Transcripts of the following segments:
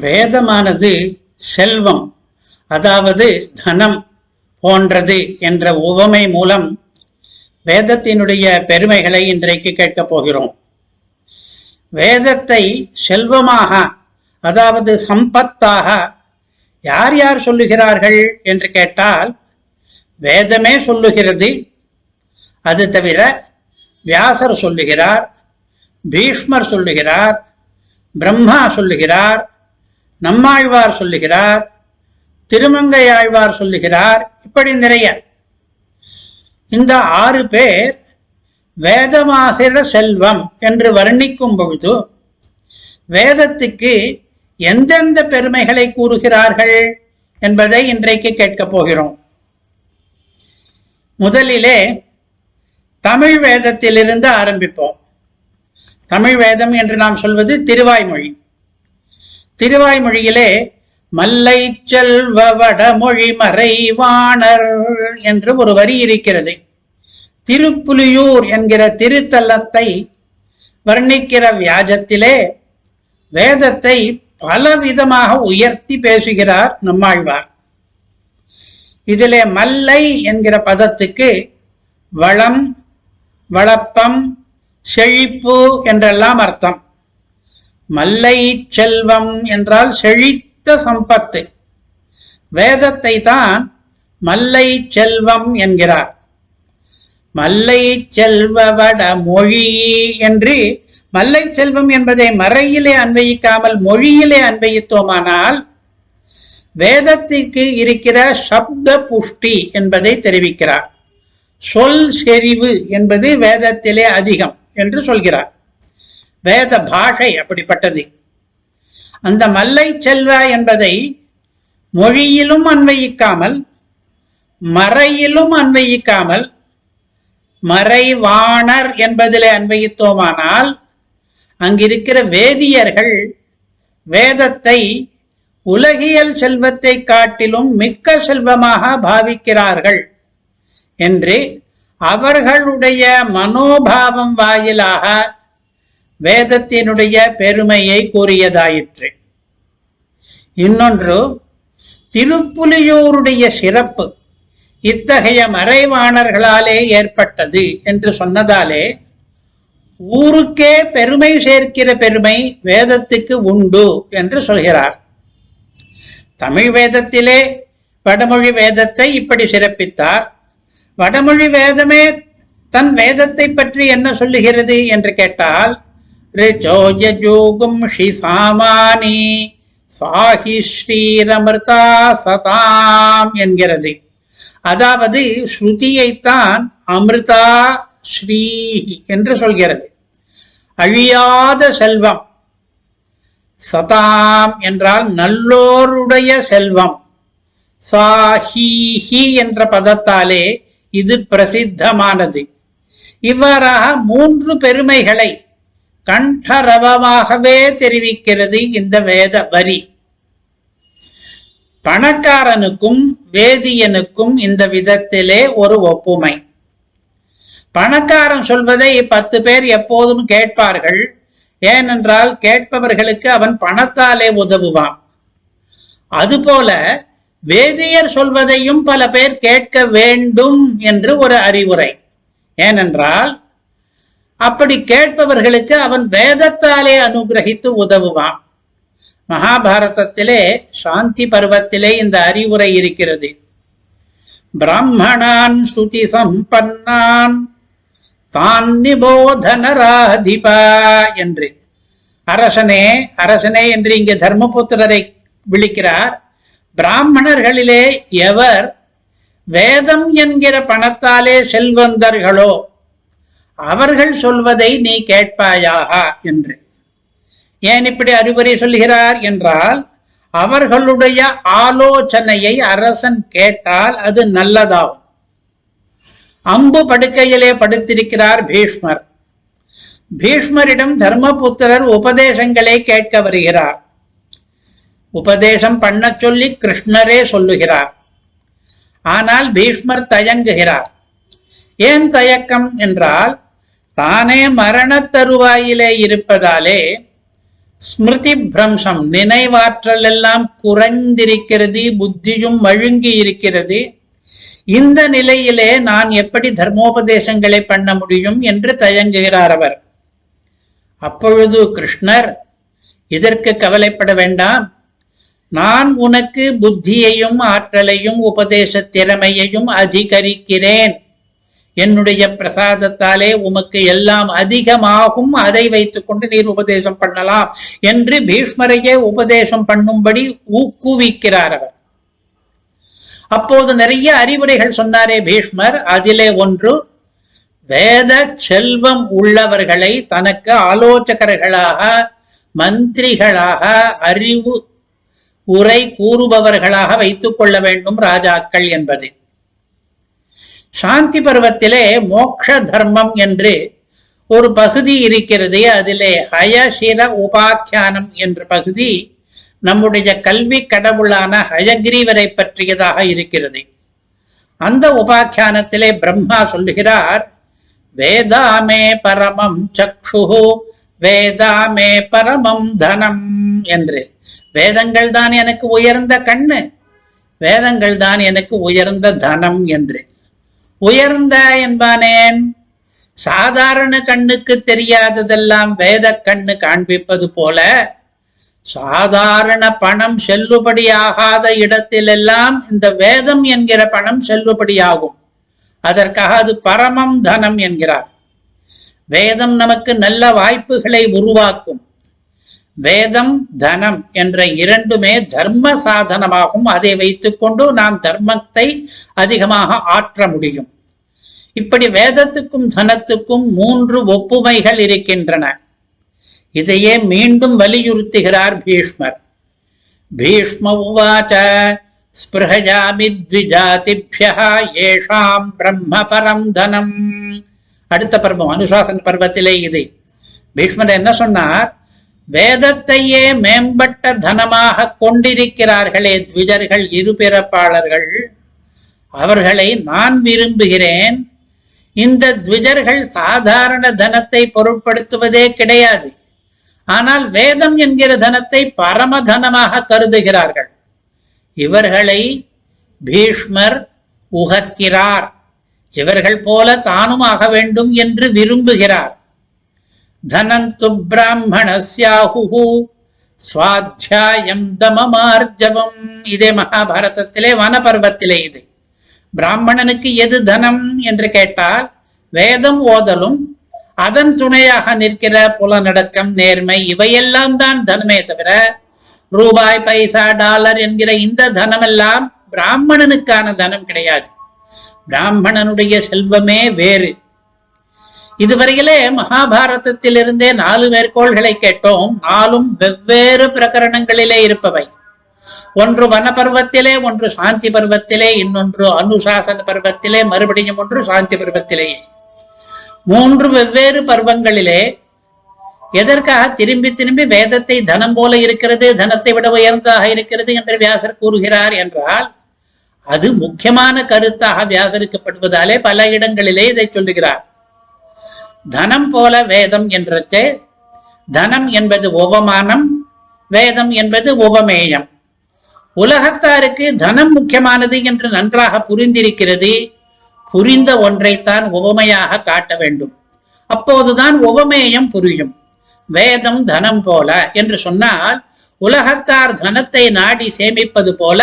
வேதமானது செல்வம் அதாவது தனம் போன்றது என்ற உவமை மூலம் வேதத்தினுடைய பெருமைகளை இன்றைக்கு கேட்கப் போகிறோம். வேதத்தை செல்வமாக அதாவது சம்பத்தாக யார் யார் சொல்லுகிறார்கள் என்று கேட்டால் வேதமே சொல்லுகிறது. அது தவிர வியாசர் சொல்லுகிறார் பீஷ்மர் சொல்லுகிறார் பிரம்மா சொல்லுகிறார் நம்மாழ்வார் சொல்லுகிறார் திருமங்கை ஆழ்வார் சொல்லுகிறார் இப்படி நிறைய. இந்த ஆறு பேர் வேதமாகிற செல்வம் என்று வர்ணிக்கும் பொழுது வேதத்துக்கு எந்தெந்த பெருமைகளை கூறுகிறார்கள் என்பதை இன்றைக்கு கேட்கப் போகிறோம். முதலிலே தமிழ் வேதத்திலிருந்து ஆரம்பிப்போம். தமிழ் வேதம் என்று நாம் சொல்வது திருவாய்மொழி. திருவாய்மொழியிலே மல்லை செல்வ வடமொழி மறைவாணர் என்று ஒரு வரி இருக்கிறது. திருப்புலியூர் என்கிற திருத்தலத்தை வர்ணிக்கிற வியாஜத்திலே வேதத்தை பலவிதமாக உயர்த்தி பேசுகிறார் நம்மாழ்வார். இதிலே மல்லை என்கிற பதத்துக்கு வளம் வளப்பம் செழிப்பு என்றெல்லாம் அர்த்தம். மல்லை செல்வம் என்றால் செழித்த சம்பத்து. வேதத்தை தான் மல்லை செல்வம் என்கிறார். மல்லை செல்வவட மொழி என்று மல்லை செல்வம் என்பதை மறையிலே அன்வயிக்காமல் மொழியிலே அன்வயித்தோமானால் வேதத்திற்கு இருக்கிற சப்த புஷ்டி என்பதை தெரிவிக்கிறார். சொல் செறிவு என்பது வேதத்திலே அதிகம் என்று சொல்கிறார். வேத பாஷை அப்படிப்பட்டது. அந்த மல்லை செல்வா என்பதை மொழியிலும் அன்வயிக்காமல் மறையிலும் அன்வயிக்காமல் மறைவாணர் என்பதிலே அன்வயித்தோமானால் அங்கிருக்கிற வேதியர்கள் வேதத்தை உலகியல் செல்வத்தை காட்டிலும் மிக்க செல்வமாக பாவிக்கிறார்கள் என்று அவர்களுடைய மனோபாவம் வாயிலாக வேதத்தினுடைய பெருமையை கூறியதாயிற்று. இன்னொன்று திருப்புலியூருடைய சிறப்பு இத்தகைய மறைவாணர்களாலே ஏற்பட்டது என்று சொன்னதாலே ஊருக்கே பெருமை சேர்க்கிற பெருமை வேதத்துக்கு உண்டு என்று சொல்கிறார். தமிழ் வேதத்திலே வடமொழி வேதத்தை இப்படி சிறப்பித்தார். வடமொழி வேதமே தன் வேதத்தை பற்றி என்ன சொல்லுகிறது என்று கேட்டால் ரிஜோஜூகும் ஷி சாமானி சாஹி ஸ்ரீரமிருதா சதாம் என்கிறது அதாவது ஸ்ருதியைத்தான் அமிர்தா ஸ்ரீ என்று சொல்கிறது அழியாத செல்வம் சதாம் என்றால் நல்லோருடைய செல்வம் சாஹிஹி என்ற பதத்தாலே இது பிரசித்தமானது இவ்வாறாக மூன்று பெருமைகளை கண்டரவமாகவே தெரிவிக்கிறது இந்த வேத வரி. பணக்காரனுக்கும் வேதியனுக்கும் இந்த விதத்திலே ஒரு ஒப்புமை. பணக்காரன் சொல்வதை பத்து பேர் எப்போதும் கேட்பார்கள். ஏனென்றால் கேட்பவர்களுக்கு அவன் பணத்தாலே உதவுவான். அதுபோல வேதியர் சொல்வதையும் பல பேர் கேட்க வேண்டும் என்று ஒரு அறிவுரை. ஏனென்றால் அப்படி கேட்பவர்களுக்கு அவன் வேதத்தாலே அனுகிரகித்து உதவுவான். மகாபாரதத்திலே சாந்தி பருவத்திலே இந்த அறிவுரை இருக்கிறது. பிராமணான் ஸ்ருதி சம்பன்னான் தான் நிபோதனராதிபா என்று. அரசனே அரசனே என்று இங்கே தர்மபுத்திரரை விழிக்கிறார். பிராமணர்களிலே எவர் வேதம் என்கிற பணத்தாலே செல்வந்தர்களோ அவர்கள் சொல்வதை நீ கேட்பாயாக என்று. ஏன் இப்படி அறிவுரை சொல்கிறார் என்றால் அவர்களுடைய ஆலோசனையை அரசன் கேட்டால் அது நல்லதாகும். அம்பு படுக்கையிலே படுத்திருக்கிறார் பீஷ்மர். பீஷ்மரிடம் தர்மபுத்திரர் உபதேசங்களை கேட்க வருகிறார். உபதேசம் பண்ண சொல்லி கிருஷ்ணரே சொல்லுகிறார். ஆனால் பீஷ்மர் தயங்குகிறார். ஏன் தயக்கம் என்றால் தானே மரண தருவாயிலே இருப்பதாலே ஸ்மிருதி பிரம்சம் நினைவாற்றல் எல்லாம் குறைந்திருக்கிறது புத்தியும் மழுங்கி இருக்கிறது. இந்த நிலையிலே நான் எப்படி தர்மோபதேசங்களை பண்ண முடியும் என்று தயங்குகிறார் அவர். அப்பொழுது கிருஷ்ணர் இதற்கு கவலைப்பட வேண்டாம். நான் உனக்கு புத்தியையும் ஆற்றலையும் உபதேச திறமையையும் அதிகரிக்கிறேன். என்னுடைய பிரசாதத்தாலே உமக்கு எல்லாம் அதிகமாகும் அதை வைத்துக்கொண்டு நீர் உபதேசம் பண்ணலாம் என்று பீஷ்மரையே உபதேசம் பண்ணும்படி ஊக்குவிக்கிறார் அவர். அப்போது நிறைய அறிவுரைகள் சொன்னாரே பீஷ்மர். அதிலே ஒன்று வேத செல்வம் உள்ளவர்களை தனக்கு ஆலோசகர்களாக மந்திரிகளாக அறிவு உரை கூறுபவர்களாக வைத்துக் கொள்ள வேண்டும் ராஜாக்கள் என்பது சாந்தி பருவத்திலே மோக்ஷ தர்மம் என்று ஒரு பகுதி இருக்கிறது அதிலே ஹயசிர உபாக்கியானம் என்ற பகுதி நம்முடைய கல்வி கடவுளான ஹயகிரீவரை பற்றியதாக இருக்கிறது. அந்த உபாக்கியானத்திலே பிரம்மா சொல்லுகிறார் வேதாமே பரமம் சக்ஷு வேதாமே பரமம் தனம் என்று. வேதங்கள் தான் எனக்கு உயர்ந்த கண்ணு வேதங்கள் தான் எனக்கு உயர்ந்த தனம் என்று. உயர்ந்த என்பானேன். சாதாரண கண்ணுக்கு தெரியாததெல்லாம் வேத கண்ணு காண்பிப்பது போல சாதாரண பணம் செல்லுபடியாகாத இடத்திலெல்லாம் இந்த வேதம் என்கிற பணம் செல்லுபடியாகும். அதற்காக அது பரமம் தனம் என்கிறார். வேதம் நமக்கு நல்ல வாய்ப்புகளை உருவாக்கும். வேதம் தனம் என்ற இரண்டுமே தர்ம சாதனமாகும் அதை வைத்துக்கொண்டு நாம் தர்மத்தை அதிகமாக ஆற்ற முடியும். இப்படி வேதத்துக்கும் தனத்துக்கும் மூன்று ஒப்புமைகள் இருக்கின்றன. இதையே மீண்டும் வலியுறுத்துகிறார் பீஷ்மர். பீஷ்ம உவாச்ச ஸ்பிருஹயாமி த்விஜாதிபிய ஏஷாம் பிரம்ம பரம் தனம் அடுத்த பருவம் அனுசாசன பருவத்திலே இது பீஷ்மர் என்ன சொன்னார் வேதத்தையே மேம்பட்ட தனமாக கொண்டிருக்கிறார்களே த்விஜர்கள் இருபிறப்பாளர்கள் அவர்களை நான் விரும்புகிறேன். இந்த த்விஜர்கள் சாதாரண தனத்தை பொருட்படுத்துவதே கிடையாது. ஆனால் வேதம் என்கிற தனத்தை பரமதனமாக கருதுகிறார்கள். இவர்களை பீஷ்மர் உகக்கிறார். இவர்கள் போல தானும் ஆக வேண்டும் என்று விரும்புகிறார். धनन्तु பிராமணஸ்யாஹு சுவாத்தியாயம் தமமார்ஜவம் இதே மகாபாரதத்திலே வனபர்வத்திலே இது. பிராமணனுக்கு எது தனம் என்று கேட்டால் வேதம் ஓதலும் அதன் துணையாக நிற்கிற புலநடக்கம் நேர்மை இவையெல்லாம் தான் தனமே தவிர ரூபாய் பைசா டாலர் என்கிற இந்த தனமெல்லாம் பிராமணனுக்கான தனம் கிடையாது. பிராமணனுடைய செல்வமே வேறு. இதுவரையிலே மகாபாரதத்திலிருந்தே நாலு மேற்கோள்களை கேட்டோம். நாலும் வெவ்வேறு பிரகரணங்களிலே இருப்பவை. ஒன்று வனபர்வத்திலே ஒன்று சாந்தி பருவத்திலே இன்னொன்று அனுசாசன பருவத்திலே மறுபடியும் ஒன்று சாந்தி பருவத்திலேயே மூன்று வெவ்வேறு பருவங்களிலே எதற்காக திரும்பி திரும்பி வேதத்தை தனம் போல இருக்கிறது தனத்தை விட உயர்ந்ததாக இருக்கிறது என்று வியாசர் கூறுகிறார் என்றால் அது முக்கியமான கருத்தாக வியாசரிக்கப்படுவதாலே பல இடங்களிலே இதை சொல்லுகிறார். தனம் போல வேதம் என்றது தனம் என்பது உபமானம் வேதம் என்பது உபமேயம். உலகத்தாருக்கு தனம் முக்கியமானது என்று நன்றாக புரிந்திருக்கிறது. புரிந்த ஒன்றைத்தான் உவமையாக காட்ட வேண்டும். அப்போதுதான் உவமேயம் புரியும். வேதம் தனம் போல என்று சொன்னால் உலகத்தார் தனத்தை நாடி சேமிப்பது போல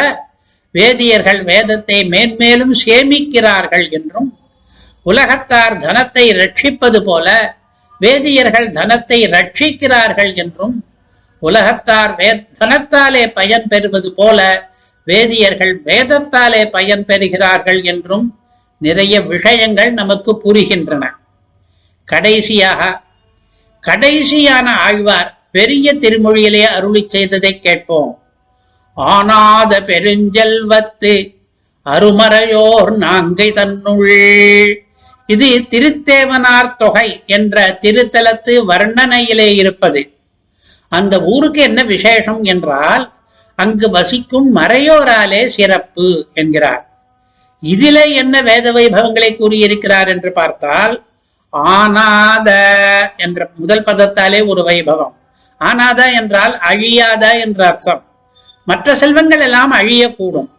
வேதியர்கள் வேதத்தை மேன்மேலும் சேமிக்கிறார்கள் என்றும் உலகத்தார் தனத்தை ரட்சிப்பது போல வேதியர்கள் தனத்தை ரட்சிக்கிறார்கள் என்றும் உலகத்தார் வே தனத்தாலே பயன் பெறுவது போல வேதியர்கள் வேதத்தாலே பயன் பெறுகிறார்கள் என்றும் நிறைய விஷயங்கள் நமக்கு புரிகின்றன. கடைசியாக கடைசியான ஆழ்வார் பெரிய திருமொழியிலே அருளி செய்ததை கேட்போம். ஆனாத பெருஞ்செல்வத்து அருமறையோர் நாங்கை தன்னுள் இது திருத்தேவனார் தொகை என்ற திருத்தலத்து வர்ணனையிலே இருப்பது. அந்த ஊருக்கு என்ன விசேஷம் என்றால் அங்கு வசிக்கும் மறையோராலே சிறப்பு என்கிறார். இதிலே என்ன வேத வைபவங்களை கூறியிருக்கிறார் என்று பார்த்தால் ஆனாத என்ற முதல் பதத்தாலே ஒரு வைபவம். ஆனாதா என்றால் அழியாதா என்ற அர்த்தம். மற்ற செல்வங்கள் எல்லாம் அழியக்கூடும்.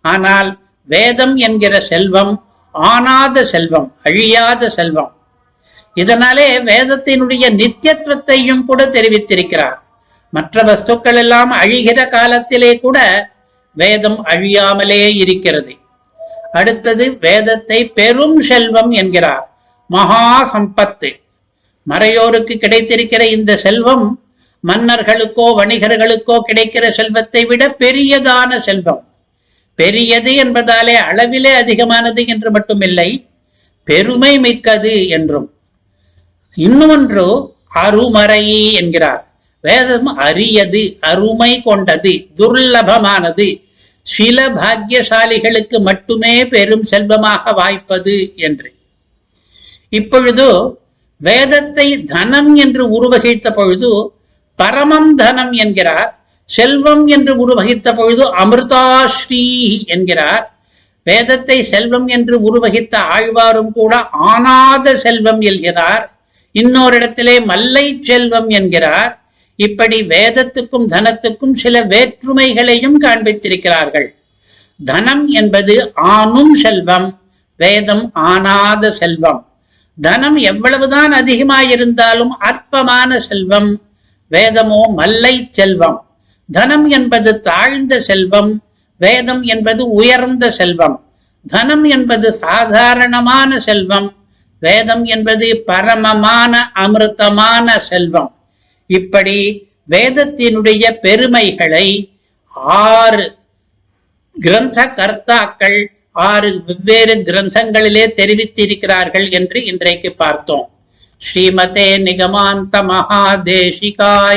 ஆனால் வேதம் என்கிற செல்வம் ஆனாத செல்வம் அழியாத செல்வம். இதனாலே வேதத்தினுடைய நித்தியத்துவத்தையும் கூட தெரிவித்திருக்கிறார். மற்ற வஸ்துக்கள் எல்லாம் அழிகிற காலத்திலே கூட வேதம் அழியாமலே இருக்கிறது. அடுத்தது வேதத்தை பெரும் செல்வம் என்கிறார். மகா சம்பத்து. மறையோருக்கு கிடைத்திருக்கிற இந்த செல்வம் மன்னர்களுக்கோ வணிகர்களுக்கோ கிடைக்கிற செல்வத்தை விட பெரியதான செல்வம். பெரியது என்பதாலே அளவிலே அதிகமானது என்று மட்டுமில்லை பெருமை மிக்கது என்றும். இன்னொன்று அருமறை என்கிறார். வேதம் அரியது அருமை கொண்டது துர்லபமானது சில பாக்கியசாலிகளுக்கு மட்டுமே பெரும் செல்வமாக வாய்ப்பது என்று. இப்பொழுது வேதத்தை தனம் என்று உருவகித்த பொழுது பரமம் தனம் என்கிறார். செல்வம் என்று உருவகித்த பொழுது அமிர்தாஸ்ரீ என்கிறார். வேதத்தை செல்வம் என்று உருவகித்த ஆழ்வாரும் கூட ஆனாத செல்வம் என்கிறார். இன்னொரு இடத்திலே மல்லை செல்வம் என்கிறார். இப்படி வேதத்துக்கும் தனத்துக்கும் சில வேற்றுமைகளையும் காண்பித்திருக்கிறார்கள். தனம் என்பது ஆணும் செல்வம் வேதம் ஆனாத செல்வம். தனம் எவ்வளவுதான் அதிகமாயிருந்தாலும் அற்பமான செல்வம் வேதமோ மல்லை செல்வம். தனம் என்பது தாழ்ந்த செல்வம் வேதம் என்பது உயர்ந்த செல்வம். தனம் என்பது சாதாரணமான செல்வம் வேதம் என்பது பரமமான அமிர்தமான செல்வம். இப்படி வேதத்தினுடைய பெருமைகளை ஆறு கிரந்த கர்த்தாக்கள் ஆறு வெவ்வேறு கிரந்தங்களிலே தெரிவித்திருக்கிறார்கள் என்று இன்றைக்கு பார்த்தோம். ஸ்ரீமதே நிகமாந்த மகாதேசிகாய்